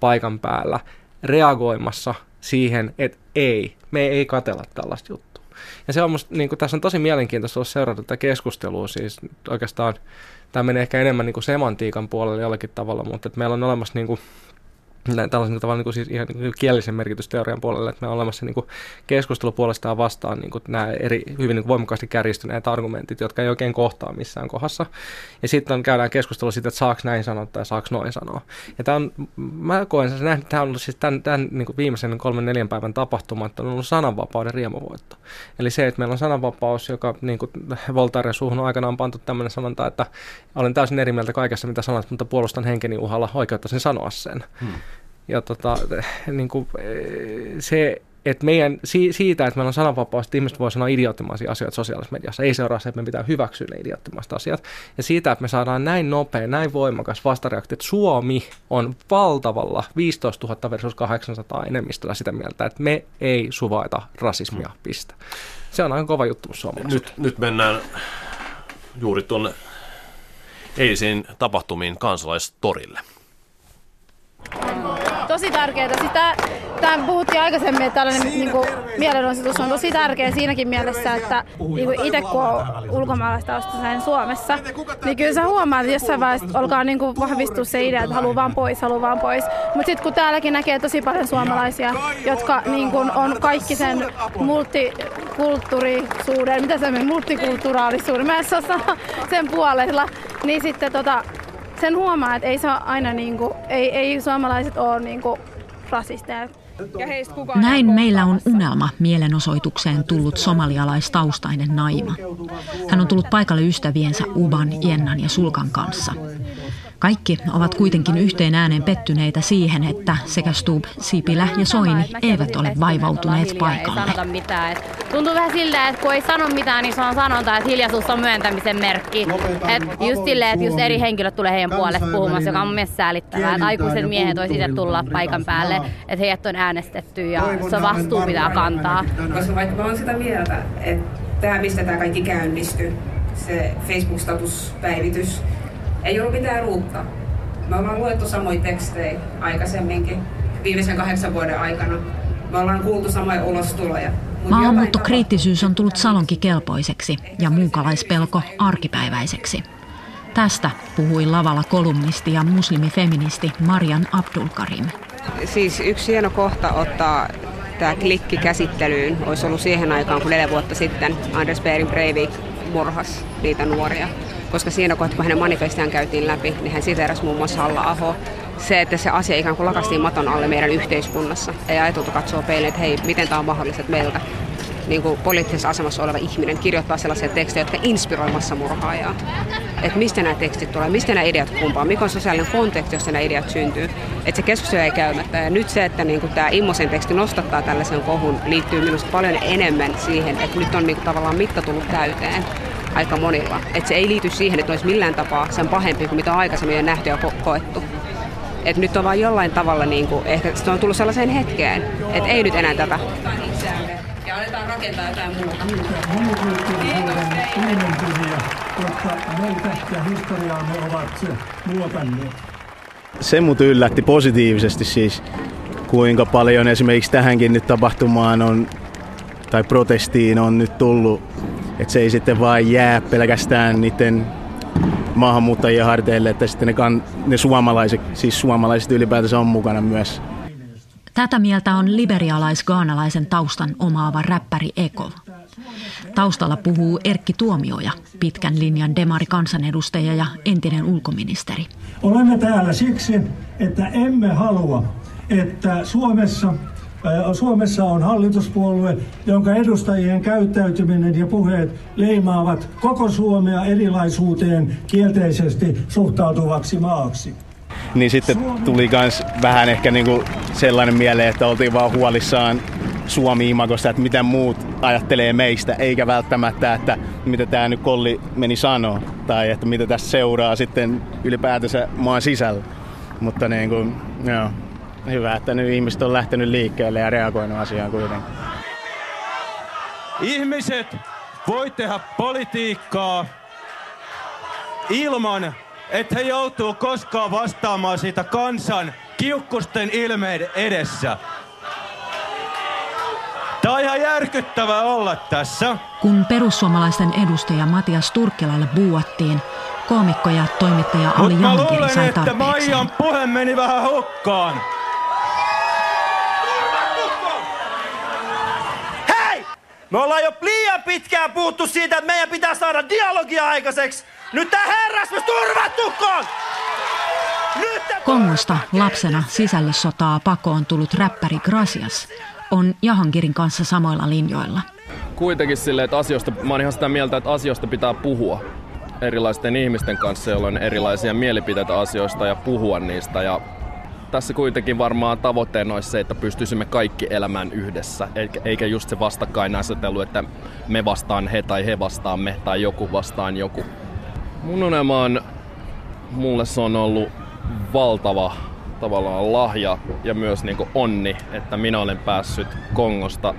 paikan päällä reagoimassa siihen, että ei, me ei katella tällaista juttua. Ja se on musta, niin kuin, tässä on tosi mielenkiintoista olla seurata tätä keskustelua, siis oikeastaan tämä menee ehkä enemmän niin kuin semantiikan puolelle jollakin tavalla, mutta että meillä on olemassa niin kuin, tällaisen tavalla niin kuin siis ihan niin kielisen merkitysteorian puolelle, että me on olemassa niin kuin keskustelu puolestaan vastaan niin kuin nämä eri hyvin niin kuin voimakkaasti kärjistyneet argumentit, jotka ei oikein kohtaa missään kohdassa. Ja sitten käydään keskustelu siitä, että saako näin sanoa tai saako noin sanoa. Ja tämä on, mä koen sen, että tämä on ollut siis tämän, tämän niin kuin viimeisen kolmen neljän päivän tapahtuma, että on ollut sananvapauden riemuvoitto. Eli se, että meillä on sananvapaus, joka niin kuin Voltaire suuhun aikana on pantu tämmöinen sanonta, että olen täysin eri mieltä kaikessa, mitä sanot, mutta puolustan henkeni uhalla oikeutta sen sanoa sen. Hmm. Ja tota, niin kuin, se, että meidän, siitä, että meillä on sananvapaus, että ihmiset voi sanoa idioottimaisia asioita sosiaalisessa mediassa, ei seuraa se, että me pitää hyväksyä ne idioottimaiset asiat. Ja siitä, että me saadaan näin nopea, näin voimakas vastareaktio, että Suomi on valtavalla 15 000 versus 800 enemmistöllä sitä mieltä, että me ei suvaita rasismia, pistä. Se on aika kova juttu Nyt, nyt mennään juuri tuonne eilisiin tapahtumiin kansalaistorille tosi tärkeää. Sitä, tämä puhuttiin aikaisemmin, että tällainen niin kuin, mielenosoitus on tosi tärkeä siinäkin mielessä, että niin kuin itse kun on ulkomaalaistaustaisen Suomessa, niin kyllä sä huomaat, että jossain vaiheessa alkaa niin kuin vahvistua se idea, että haluaa vaan pois, haluaa vaan pois. Mutta sitten kun täälläkin näkee tosi paljon suomalaisia, jotka niin kuin on kaikki sen multikulttuurisuuden, mitä se on, multikulturaalisuuden, mä en saa sen puolella, niin sitten tota, sen huomaa, että ei se aina niinku, ei, ei suomalaiset ole niinku rasisteja. Näin meillä on unelma mielenosoitukseen tullut somalialaistaustainen Naima. Hän on tullut paikalle ystäviensä Uban, Jennan ja Sulkan kanssa. Kaikki ovat kuitenkin yhteen ääneen pettyneitä siihen, että sekä Stub, Sipilä ja Soini eivät ole vaivautuneet paikalle. Mitään. Tuntuu vähän siltä, että kun ei sano mitään, niin se on sanonta, että hiljaisuus on myöntämisen merkki. Et just silleen, että just eri henkilöt tulee heidän puolesta puhumassa, joka on mun mielestä säälittävää. Että aikuiset miehet olisi itse tulla paikan päälle, että heidät on äänestetty ja se vastuu pitää kantaa. Koska vaikka mä oon sitä mieltä, että tämä mistä tämä kaikki käynnistyi, se Facebook-statuspäivitys, ei ollut mitään uutta. Me ollaan luettu samoja tekstejä aikaisemminkin viimeisen kahdeksan vuoden aikana. Me ollaan kuultu samoja ulostuloja. Maahanmuuttokriittisyys on tullut salonkikelpoiseksi ja muukalaispelko arkipäiväiseksi. Tästä puhui lavalla kolumnisti ja muslimifeministi Marian Abdulkarim. Siis yksi hieno kohta ottaa tämä klikki käsittelyyn olisi ollut siihen aikaan, kun neljä vuotta sitten Anders Behring Breivik murhas niitä nuoria koska siinä kohtaa, kun hänen manifestiaan käytiin läpi, niin hän siteerasi muun muassa Halla-aho. Se, että se asia ikään kuin lakastiin maton alle meidän yhteiskunnassa. Ei ajateltu katsoa peille, että hei, miten tämä on mahdollista, että meiltä niin kuin poliittisessa asemassa oleva ihminen kirjoittaa sellaisia tekstejä, jotka inspiroimassa murhaajaa. Että mistä nämä tekstit tulee, mistä nämä ideat kumpaa, mikä on sosiaalinen konteksti, jossa nämä ideat syntyy. Että se keskustelu ei käymättä. Ja nyt se, että niin kuin tämä Immosen teksti nostattaa tällaisen kohun, liittyy minusta paljon enemmän siihen, että nyt on niin kuin tavallaan mitta tullut täyteen aika monilla. Että se ei liity siihen, että olisi millään tapaa sen pahempi kuin mitä on aikaisemmin on nähty ja ko- koettu. Et nyt on vain jollain tavalla, niin kuin, ehkä se on tullut sellaiseen hetkeen, että ei nyt enää tätä. Ja aletaan rakentaa jotain muuta. meitä historiaamme ovat. Se mut yllätti positiivisesti siis, kuinka paljon esimerkiksi tähänkin nyt tapahtumaan on, tai protestiin on nyt tullut että se ei sitten vain jää pelkästään niiden maahanmuuttajien harteille, että sitten ne, kan, ne suomalaiset, siis suomalaiset ylipäätänsä on mukana myös. Tätä mieltä on liberialais-gaanalaisen taustan omaava räppäri Eko. Taustalla puhuu Erkki Tuomioja, pitkän linjan demari-kansanedustaja ja entinen ulkoministeri. Olemme täällä siksi, että emme halua, että Suomessa Suomessa on hallituspuolue, jonka edustajien käyttäytyminen ja puheet leimaavat koko Suomea erilaisuuteen kielteisesti suhtautuvaksi maaksi. Niin sitten tuli myös vähän ehkä niinku sellainen mieleen, että oltiin vaan huolissaan Suomi-imagosta, että mitä muut ajattelee meistä, eikä välttämättä, että mitä tämä nyt Kolli meni sanoa, tai että mitä tässä seuraa sitten ylipäätänsä maan sisällä. Mutta niin kuin, joo, hyvä, että nyt ihmiset on lähtenyt liikkeelle ja reagoinut asiaan kuitenkin. Ihmiset voi tehdä politiikkaa ilman, että he joutuu koskaan vastaamaan siitä kansan kiukkusten ilmeiden edessä. Tämä on ihan järkyttävää olla tässä. Kun perussuomalaisten edustaja Matias Turkkilalle buuattiin, koomikko ja toimittaja Ali Jaankiri sai että Maijan puhe meni vähän hukkaan. Me ollaan jo liian pitkään puhuttu siitä, että meidän pitää saada dialogia aikaiseksi. Nyt tää herrasmus turvattukoon! Kongosta lapsena sisällissotaa pakoon tullut räppäri Gracias on Jahankirin kanssa samoilla linjoilla. Kuitenkin silleen, että asioista, mä oon ihan sitä mieltä, että asioista pitää puhua erilaisten ihmisten kanssa, joilla on erilaisia mielipiteitä asioista ja puhua niistä. Ja tässä kuitenkin varmaan tavoitteena olisi se, että pystyisimme kaikki elämään yhdessä, eikä just se vastakkainasettelu, että me vastaan he tai he vastaan me tai joku vastaan joku. Mun unelma on, mulle se on ollut valtava tavallaan lahja ja myös niin kuin onni, että minä olen päässyt Kongosta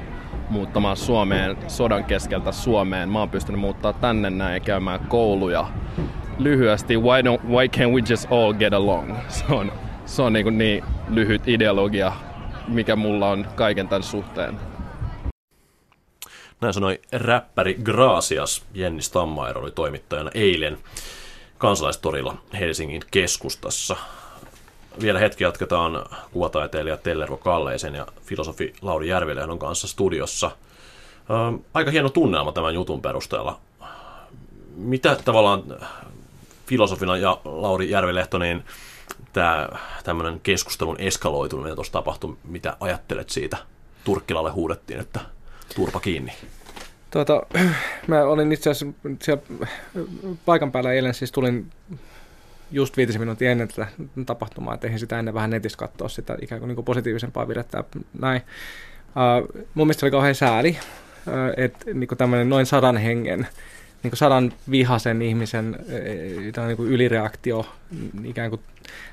muuttamaan Suomeen, sodan keskeltä Suomeen. Mä oon pystynyt muuttaa tänne näin ja käymään kouluja. Lyhyesti, why, don't, why can't we just all get along? Se on, se on niin, kuin niin lyhyt ideologia, mikä mulla on kaiken tämän suhteen. Näin sanoi räppäri Gracias. Jenni Stammaero oli toimittajana eilen kansalaistorilla Helsingin keskustassa vielä hetki jatketaan kuvataiteilija Tellervo Kalleisen ja filosofi Lauri Järvilehon kanssa studiossa. Aika hieno tunnelma tämän jutun perusteella. Mitä tavallaan filosofina ja Lauri Järvilehto, niin tämä tämmöinen keskustelun eskaloitunut, mitä tuossa tapahtui, mitä ajattelet siitä? Turkkilalle huudettiin, että turpa kiinni. Tuota, mä olin itse asiassa siellä paikan päällä eilen, siis tulin just viitisen minuuttia ennen tätä tapahtumaa, että eihän sitä ennen vähän netissä katsoa sitä ikään kuin, niin kuin positiivisempaa virettä näin. Uh, mun mielestä oli kauhean sääli, uh, että niin tämmöinen noin sadan hengen niin kuin sadan vihasen ihmisen niin kuin ylireaktio ikään kuin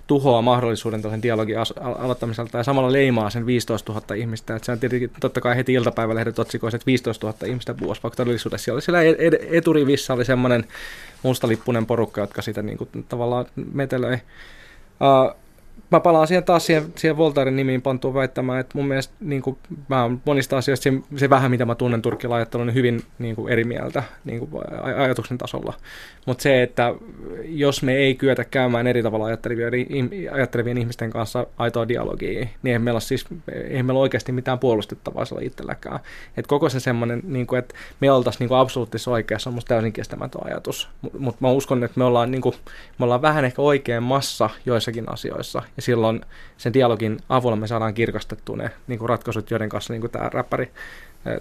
tuhoaa mahdollisuuden tällaisen dialogin aloittamiselta ja samalla leimaa sen 15 000 ihmistä. Että se on tietenkin totta kai heti iltapäivälehdet otsikoiset, että 15 000 ihmistä vuosi, vaikka todellisuudessa siellä, siellä eturivissä oli semmoinen mustalippunen porukka, jotka sitä niin kuin, tavallaan metelöi. Uh, mä palaan siihen taas siihen, siihen Voltairen nimiin pantuun väittämään, että mun mielestä niin kuin, mä oon monista asioista se, se vähän, mitä mä tunnen turkkilla ajattelun, niin hyvin niin kuin eri mieltä niin kuin ajatuksen tasolla. Mutta se, että jos me ei kyetä käymään eri tavalla ajattelevien, ajattelevien ihmisten kanssa aitoa dialogia, niin eihän meillä ole, siis, eihän meillä oikeasti mitään puolustettavaa sillä itselläkään. Et koko se semmoinen, niin kuin, että me oltaisiin niin kuin absoluuttisessa oikeassa, on musta täysin kestämätön ajatus. Mutta mut mä uskon, että me ollaan, niin kuin, me ollaan vähän ehkä oikein massa joissakin asioissa, ja silloin sen dialogin avulla me saadaan kirkastettua ne niin kuin ratkaisut, joiden kanssa niin kuin tämä räppäri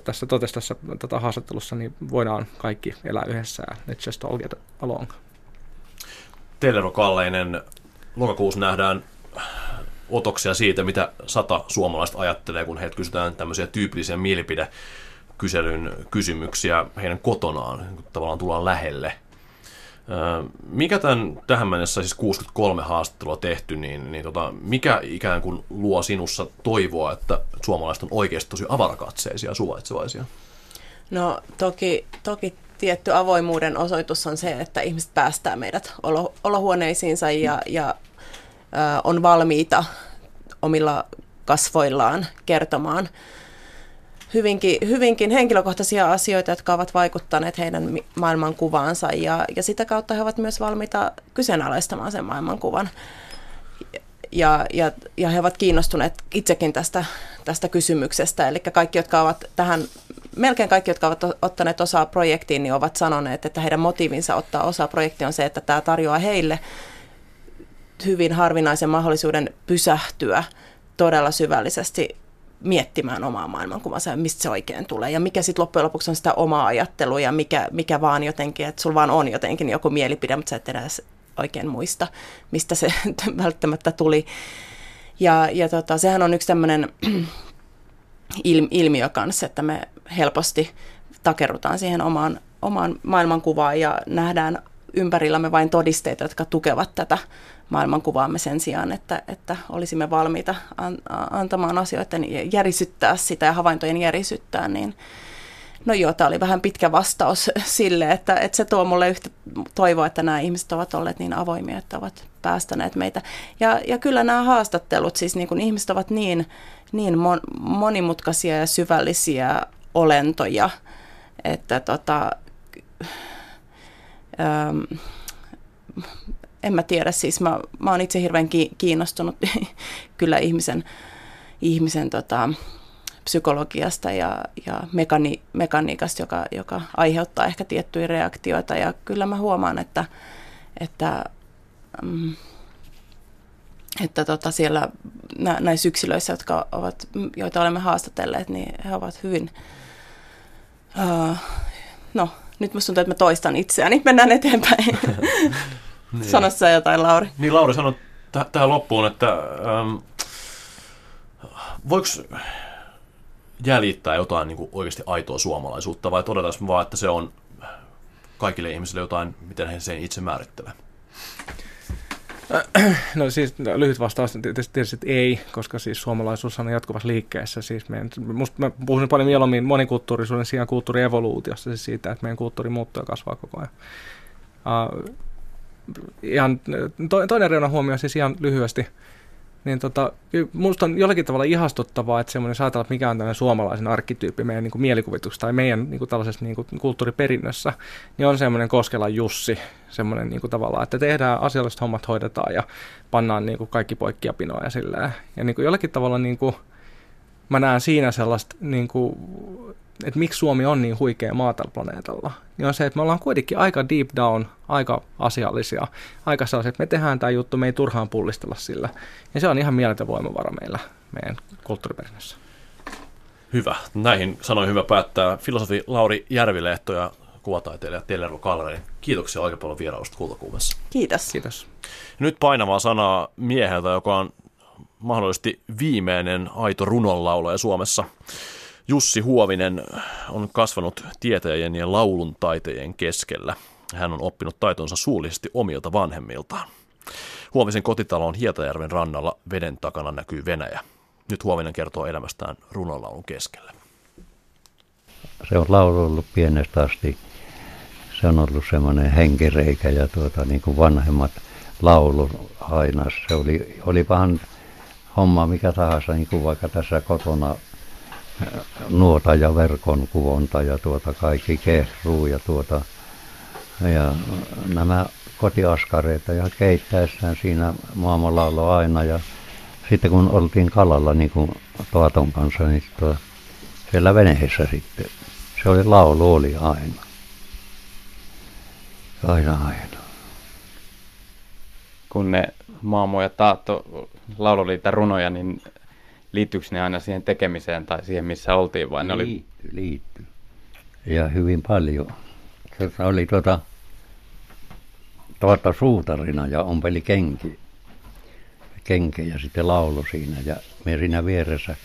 tässä totesi tässä tota haastattelussa, niin voidaan kaikki elää yhdessä. Let's just all get along. Telero Kalleinen, lokakuussa nähdään otoksia siitä, mitä sata suomalaista ajattelee, kun heiltä kysytään tämmöisiä tyypillisiä mielipidekyselyn kysymyksiä heidän kotonaan, tavallaan tullaan lähelle. Mikä tämän tähän mennessä siis 63 haastattelua tehty, niin, niin tota, mikä ikään kuin luo sinussa toivoa, että suomalaiset on oikeasti tosi avarakatseisia ja suvaitsevaisia? No toki, toki tietty avoimuuden osoitus on se, että ihmiset päästää meidät olo, olohuoneisiinsa ja, ja ä, on valmiita omilla kasvoillaan kertomaan hyvinkin, hyvinkin henkilökohtaisia asioita, jotka ovat vaikuttaneet heidän maailmankuvaansa ja, ja sitä kautta he ovat myös valmiita kyseenalaistamaan sen maailmankuvan. ja, ja, ja he ovat kiinnostuneet itsekin tästä, tästä kysymyksestä. Eli kaikki, jotka ovat tähän, melkein kaikki, jotka ovat ottaneet osaa projektiin, niin ovat sanoneet, että heidän motiivinsa ottaa osaa projektiin on se, että tämä tarjoaa heille hyvin harvinaisen mahdollisuuden pysähtyä todella syvällisesti miettimään omaa maailmankuvansa ja mistä se oikein tulee. Ja mikä sitten loppujen lopuksi on sitä omaa ajattelua ja mikä, mikä vaan jotenkin, että sulla vaan on jotenkin joku mielipide, mutta sä et enää oikein muista, mistä se välttämättä tuli. Ja, ja tota, sehän on yksi tämmöinen ilmiö kanssa, että me helposti takerrutaan siihen omaan, omaan maailmankuvaan ja nähdään ympärillämme vain todisteita, jotka tukevat tätä maailmankuvaamme sen sijaan, että, että olisimme valmiita antamaan asioiden järisyttää sitä ja havaintojen järisyttää, niin no joo, tämä oli vähän pitkä vastaus sille, että, että se tuo mulle yhtä toivoa, että nämä ihmiset ovat olleet niin avoimia, että ovat päästäneet meitä. Ja, ja kyllä nämä haastattelut, siis niin kun ihmiset ovat niin, niin mon, monimutkaisia ja syvällisiä olentoja, että tota, ähm, en mä tiedä, siis mä, mä oon itse hirveän kiinnostunut kyllä ihmisen, ihmisen tota, psykologiasta ja, ja mekani, mekaniikasta, joka, joka aiheuttaa ehkä tiettyjä reaktioita. Ja kyllä mä huomaan, että, että, mm, että tota siellä nä, näissä yksilöissä, jotka ovat, joita olemme haastatelleet, niin he ovat hyvin, uh, no nyt musta tuntuu, että mä toistan itseäni. Mennään eteenpäin. niin. Sano sä jotain, Lauri. Niin, Lauri sanoi t- tähän loppuun, että ähm, voiko jäljittää jotain niin kuin oikeasti aitoa suomalaisuutta vai todetaanko vaan, että se on kaikille ihmisille jotain, miten he sen itse määrittelevät? No siis no, lyhyt vastaus tietysti, tietysti ei, koska siis suomalaisuus on jatkuvassa liikkeessä. Siis meidän, musta mä puhun paljon mieluummin monikulttuurisuuden sijaan kulttuurievoluutiosta, siis siitä, että meidän kulttuuri muuttuu ja kasvaa koko ajan. Uh, ihan, to, toinen reuna huomio siis ihan lyhyesti niin tota, musta on jollakin tavalla ihastuttavaa, että semmoinen saattaa että mikä on tämmöinen suomalaisen arkkityyppi meidän niin kuin mielikuvituksessa tai meidän niin kuin tällaisessa niin kuin kulttuuriperinnössä, niin on semmoinen Koskelan Jussi, semmoinen niin kuin tavalla, että tehdään asialliset hommat, hoidetaan ja pannaan niin kuin kaikki poikkiapinoa ja sillä Ja niin kuin jollakin tavalla niin kuin, mä näen siinä sellaista niin kuin, että miksi Suomi on niin huikea maa tällä planeetalla, niin on se, että me ollaan kuitenkin aika deep down, aika asiallisia, aika sellaisia, että me tehdään tämä juttu, me ei turhaan pullistella sillä. Ja se on ihan mieletön voimavara meillä, meidän kulttuuriperinnössä. Hyvä. Näihin sanoin hyvä päättää filosofi Lauri Järvilehto ja kuvataiteilija Tellervo Kalleri. Kiitoksia oikein paljon vierailusta kultakuumessa. Kiitos. Kiitos. Nyt painavaa sanaa mieheltä, joka on mahdollisesti viimeinen aito runonlaulaja Suomessa. Jussi Huovinen on kasvanut tietäjien ja laulun taitajien keskellä. Hän on oppinut taitonsa suullisesti omilta vanhemmiltaan. Huovisen kotitalo on Hietajärven rannalla, veden takana näkyy Venäjä. Nyt Huovinen kertoo elämästään runonlaulun keskellä. Se on laulu ollut pienestä asti. Se on ollut semmoinen henkireikä ja tuota, niin kuin vanhemmat laulun aina. Se oli, olipahan homma mikä tahansa, niin kuin vaikka tässä kotona nuota ja verkon kuvonta ja tuota kaikki kehruu ja tuota ja nämä kotiaskareita ja keittäessään siinä maailmanlaulu aina ja sitten kun oltiin kalalla niin kuin Toaton kanssa, niin tuota, siellä veneessä sitten, se oli laulu oli aina. Aina aina. Kun ne Maamo ja Taatto laululiitä runoja, niin liittyykö ne aina siihen tekemiseen tai siihen, missä oltiin vai ne oli... Liittyy. Ja hyvin paljon. Se oli tuota, tuota suutarina ja ompeli kenki, ja sitten laulu siinä ja me siinä vieressä.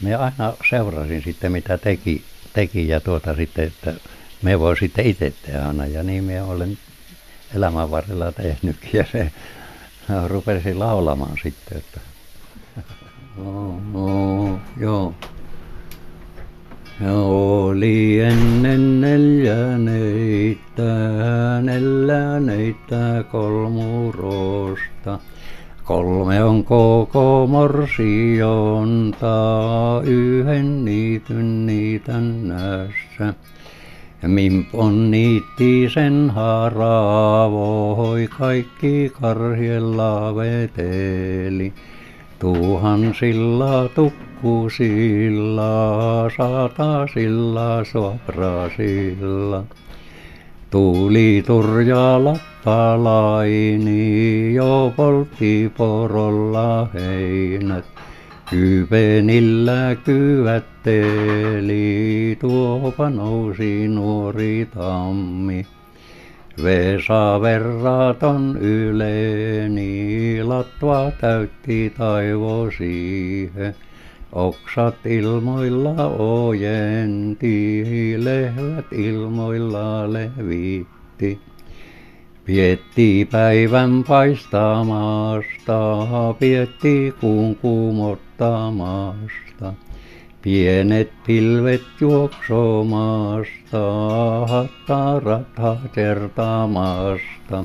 Me aina seurasin sitten mitä teki, teki ja tuota sitten, että me voi sitten itse tehdä aina ja niin me olen elämän varrella tehnytkin ja se rupesi laulamaan sitten, että Oo, joo. Ja oli ennen neljäneitä, neljäneitä kolmurosta. Kolme on koko morsionta, yhden niityn niitännässä. Mimpon niitti sen haravoi, kaikki karjella veteli. Tuhansilla tukkusilla, satasilla, soprasilla. Tuuli turja lappalaini, jo poltti porolla heinät. Kypenillä kyvätteli, tuopa nousi nuori tammi. Vesa verraton yleni, latva täytti taivo siihen. Oksat ilmoilla ojenti, lehvät ilmoilla levitti. Pietti päivän paistamasta, pietti kuun kuumottamasta. Pienet pilvet juoksomasta, hattarat hatertamasta.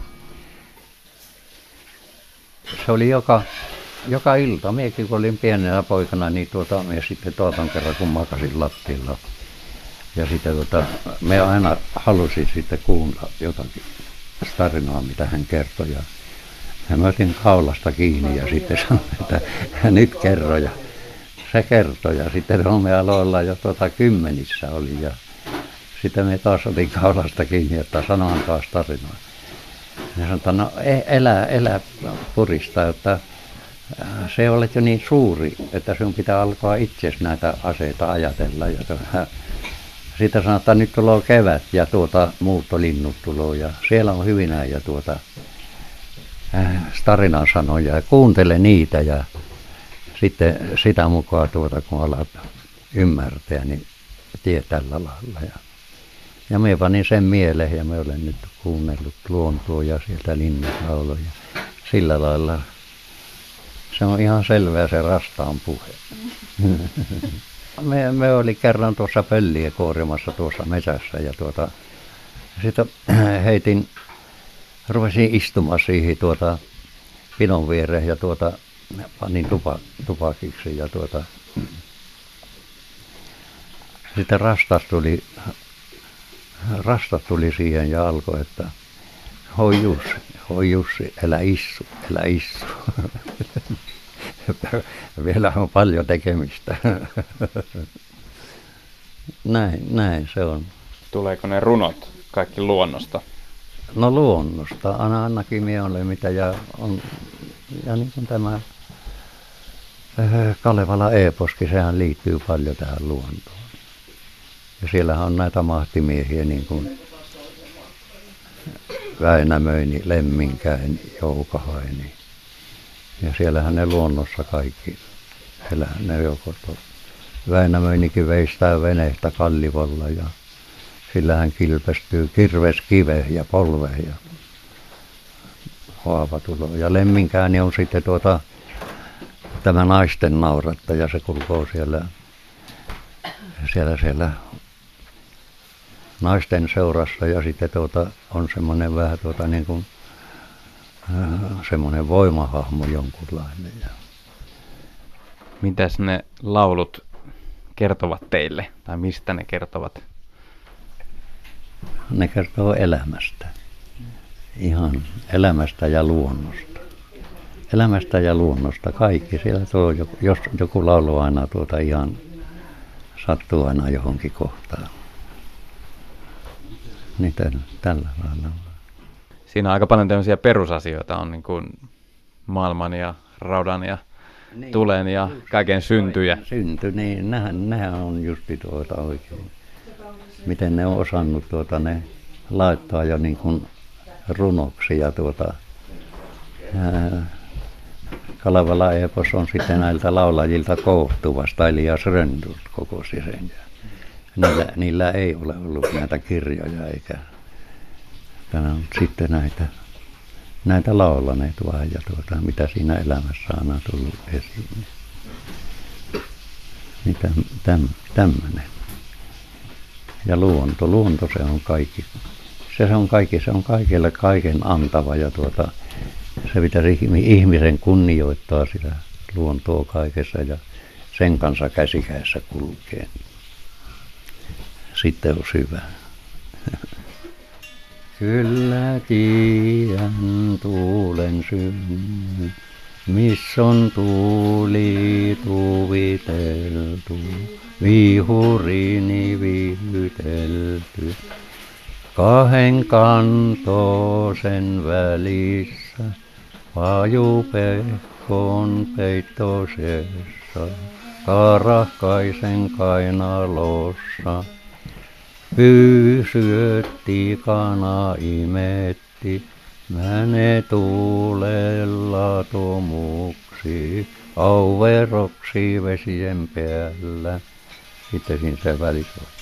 Se oli joka, joka ilta. Miekin kun olin pienenä poikana, niin tuota, me sitten tuotan kerran kun makasin lattialla. Ja sitten tuota, me aina halusin sitten kuulla jotakin tarinaa, mitä hän kertoi. Ja, mä otin kaulasta kiinni ja sitten sanoin, että nyt kerro. Se kertoi ja sitten me aloilla jo tuota kymmenissä oli. Ja sitten me taas otin kaulasta kiinni, että sanoin taas tarinaa. Ja sanoin, että no e, elä, elä purista, että se olet jo niin suuri, että sinun pitää alkaa itse näitä aseita ajatella. Ja sitten sanotaan, että nyt tulee kevät ja tuota muuttolinnut tulee ja siellä on hyvinä ja tuota äh, tarinan sanoja ja kuuntele niitä ja sitten sitä mukaan tuota kun alat ymmärtää, niin tie tällä lailla. Ja, ja me panin sen mieleen ja me olen nyt kuunnellut luontoa ja sieltä linnunlauloja. Sillä lailla se on ihan selvää se rastaan puhe. me, me oli kerran tuossa pölliä kuorimassa tuossa metsässä ja tuota, sitten heitin, rupesin istumaan siihen tuota pinon viereen ja tuota, panin tupa, tupakiksi ja tuota, sitten rastas tuli, rastas tuli siihen ja alkoi, että hoi Jussi, hoi Jussi, älä issu, älä issu. vielä on paljon tekemistä. näin, näin se on. Tuleeko ne runot kaikki luonnosta? No luonnosta, aina ainakin minä olen mitä ja on, ja niin kuin tämä Kalevala Eeposki, sehän liittyy paljon tähän luontoon. Ja siellähän on näitä mahtimiehiä niin kuin Väinämöini, Lemminkäin, Joukahaini. Ja siellähän ne luonnossa kaikki elää, ne joko Väinämöinikin veistää veneistä Kallivolla ja sillähän kilpestyy kirveskive ja polve ja haavatulo. Ja Lemminkääni on sitten tuota, tämä naisten naurattaja, se kulkoo siellä, siellä, siellä naisten seurassa ja sitten tuota, on semmoinen vähän tuota niin kuin semmoinen voimahahmo jonkunlainen. Ja. Mitäs ne laulut kertovat teille, tai mistä ne kertovat? Ne kertoo elämästä. Ihan elämästä ja luonnosta. Elämästä ja luonnosta kaikki. Siellä tuo, jos joku laulu aina tuota ihan sattuu aina johonkin kohtaan. Niin tällä lailla siinä on aika paljon tämmöisiä perusasioita, on niin kuin maailman ja raudan ja niin, tulen ja kaiken syntyjä. Synty, niin nehän, nehän on justi tuota oikein. Miten ne on osannut tuota ne laittaa jo niin kuin runoksi ja tuota, ää, Kalevala Epos on sitten näiltä laulajilta koottuvasta, Elias Röndus kokosi sen. Niillä, niillä ei ole ollut näitä kirjoja eikä Täällä on sitten näitä, näitä laulaneet vaan ja tuota, mitä siinä elämässä on tullut esiin. Niin täm, täm, tämmöinen. Ja luonto, luonto se on kaikki. Se on kaikki, se on kaikille kaiken antava ja tuota, se pitäisi ihmisen kunnioittaa sitä luontoa kaikessa ja sen kanssa käsikäessä kulkee. Sitten on syvä. Kyllä tiedän tuulen synny, missä on tuuli tuviteltu, vihurini vihytelty. Kahden kantosen välissä, pajupehkon peittosessa, karahkaisen kainalossa. Pyy syötti, kana imetti, mäne tuulella tomuksi, auveroksi vesien päällä. Sitten siinä se välissä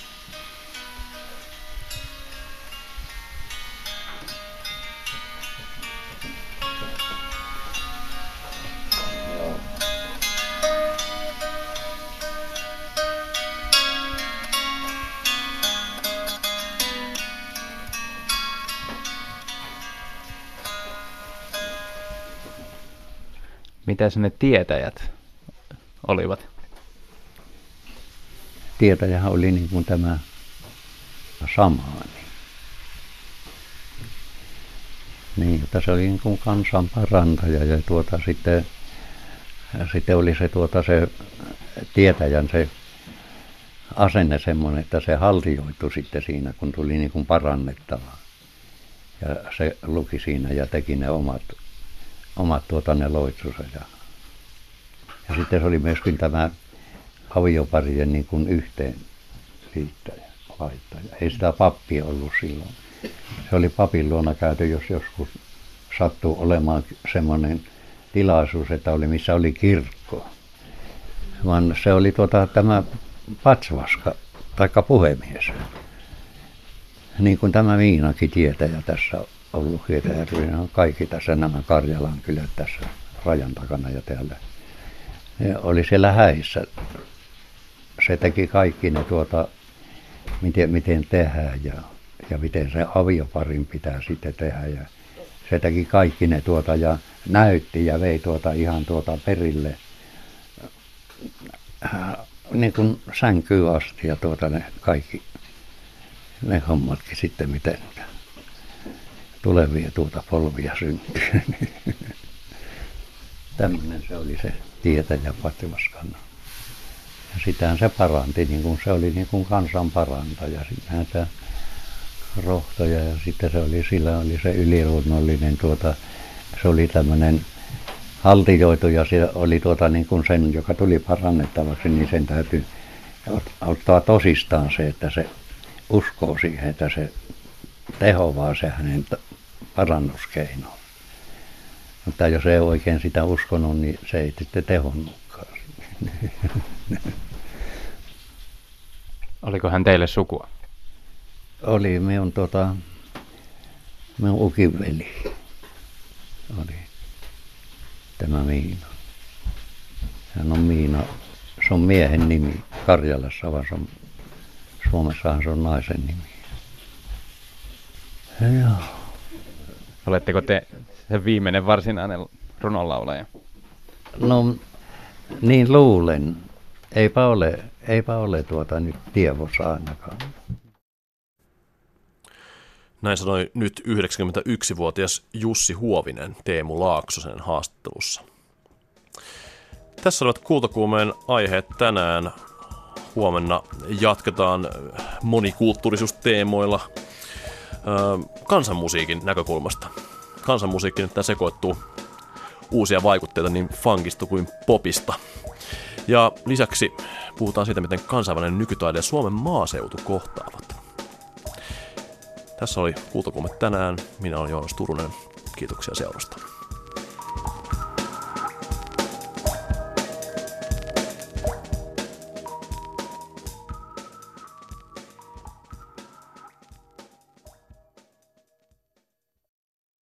Mitä ne tietäjät olivat? Tietäjähän oli niin kuin tämä samaani. Niin, että se oli niin kuin kansan parantaja ja tuota sitten, sitten oli se, tuota, se tietäjän se asenne semmoinen, että se haltioitui sitten siinä, kun tuli niin kuin parannettava. Ja se luki siinä ja teki ne omat omat tuota ne loitsunsa. Ja, ja sitten se oli myöskin tämä avioparien niin kuin yhteen liittäjä, laittaja. Ei sitä pappia ollut silloin. Se oli papin luona käyty, jos joskus sattuu olemaan semmoinen tilaisuus, että oli missä oli kirkko. Vaan se oli tuota, tämä patsvaska, taikka puhemies. Niin kuin tämä Miinakin tietäjä tässä ollut Hietajärvi on kaikki tässä nämä Karjalan kylät tässä rajan takana ja täällä. Ne oli siellä häissä. Se teki kaikki ne tuota, miten, miten tehdään ja, ja miten se avioparin pitää sitten tehdä. Ja se teki kaikki ne tuota ja näytti ja vei tuota ihan tuota perille niin kuin sänkyy asti ja tuota ne kaikki ne hommatkin sitten miten tulevia tuota polvia syntyy. Tämmöinen se oli se tietäjä Pativaskana. Ja sitähän se paranti, niin kuin se oli niin kuin kansan parantaja. Tämä rohtoja ja sitten se oli, sillä oli se yliluonnollinen tuota, se oli tämmöinen haltioitu ja se oli tuota niin kuin sen, joka tuli parannettavaksi, niin sen täytyy ottaa tosistaan se, että se uskoo siihen, että se tehoaa se hänen parannuskeino. Mutta jos ei oikein sitä uskonut, niin se ei sitten tehonnutkaan. Oliko hän teille sukua? Oli minun, tota, minun ukiveli. Oli tämä Miina. Hän on Miina. Se on miehen nimi Karjalassa, vaan se on, Suomessahan se on naisen nimi. Joo. Oletteko te se viimeinen varsinainen runonlaulaja? No niin luulen. Eipä ole, eipä ole tuota nyt tiedossa ainakaan. Näin sanoi nyt 91-vuotias Jussi Huovinen Teemu Laaksosen haastattelussa. Tässä olivat kultakuumeen aiheet tänään. Huomenna jatketaan monikulttuurisuusteemoilla – kansanmusiikin näkökulmasta. Kansanmusiikki nyt sekoittuu uusia vaikutteita niin funkista kuin popista. Ja lisäksi puhutaan siitä, miten kansainvälinen nykytaide ja Suomen maaseutu kohtaavat. Tässä oli Kultakuume tänään. Minä olen Joonas Turunen. Kiitoksia seurasta.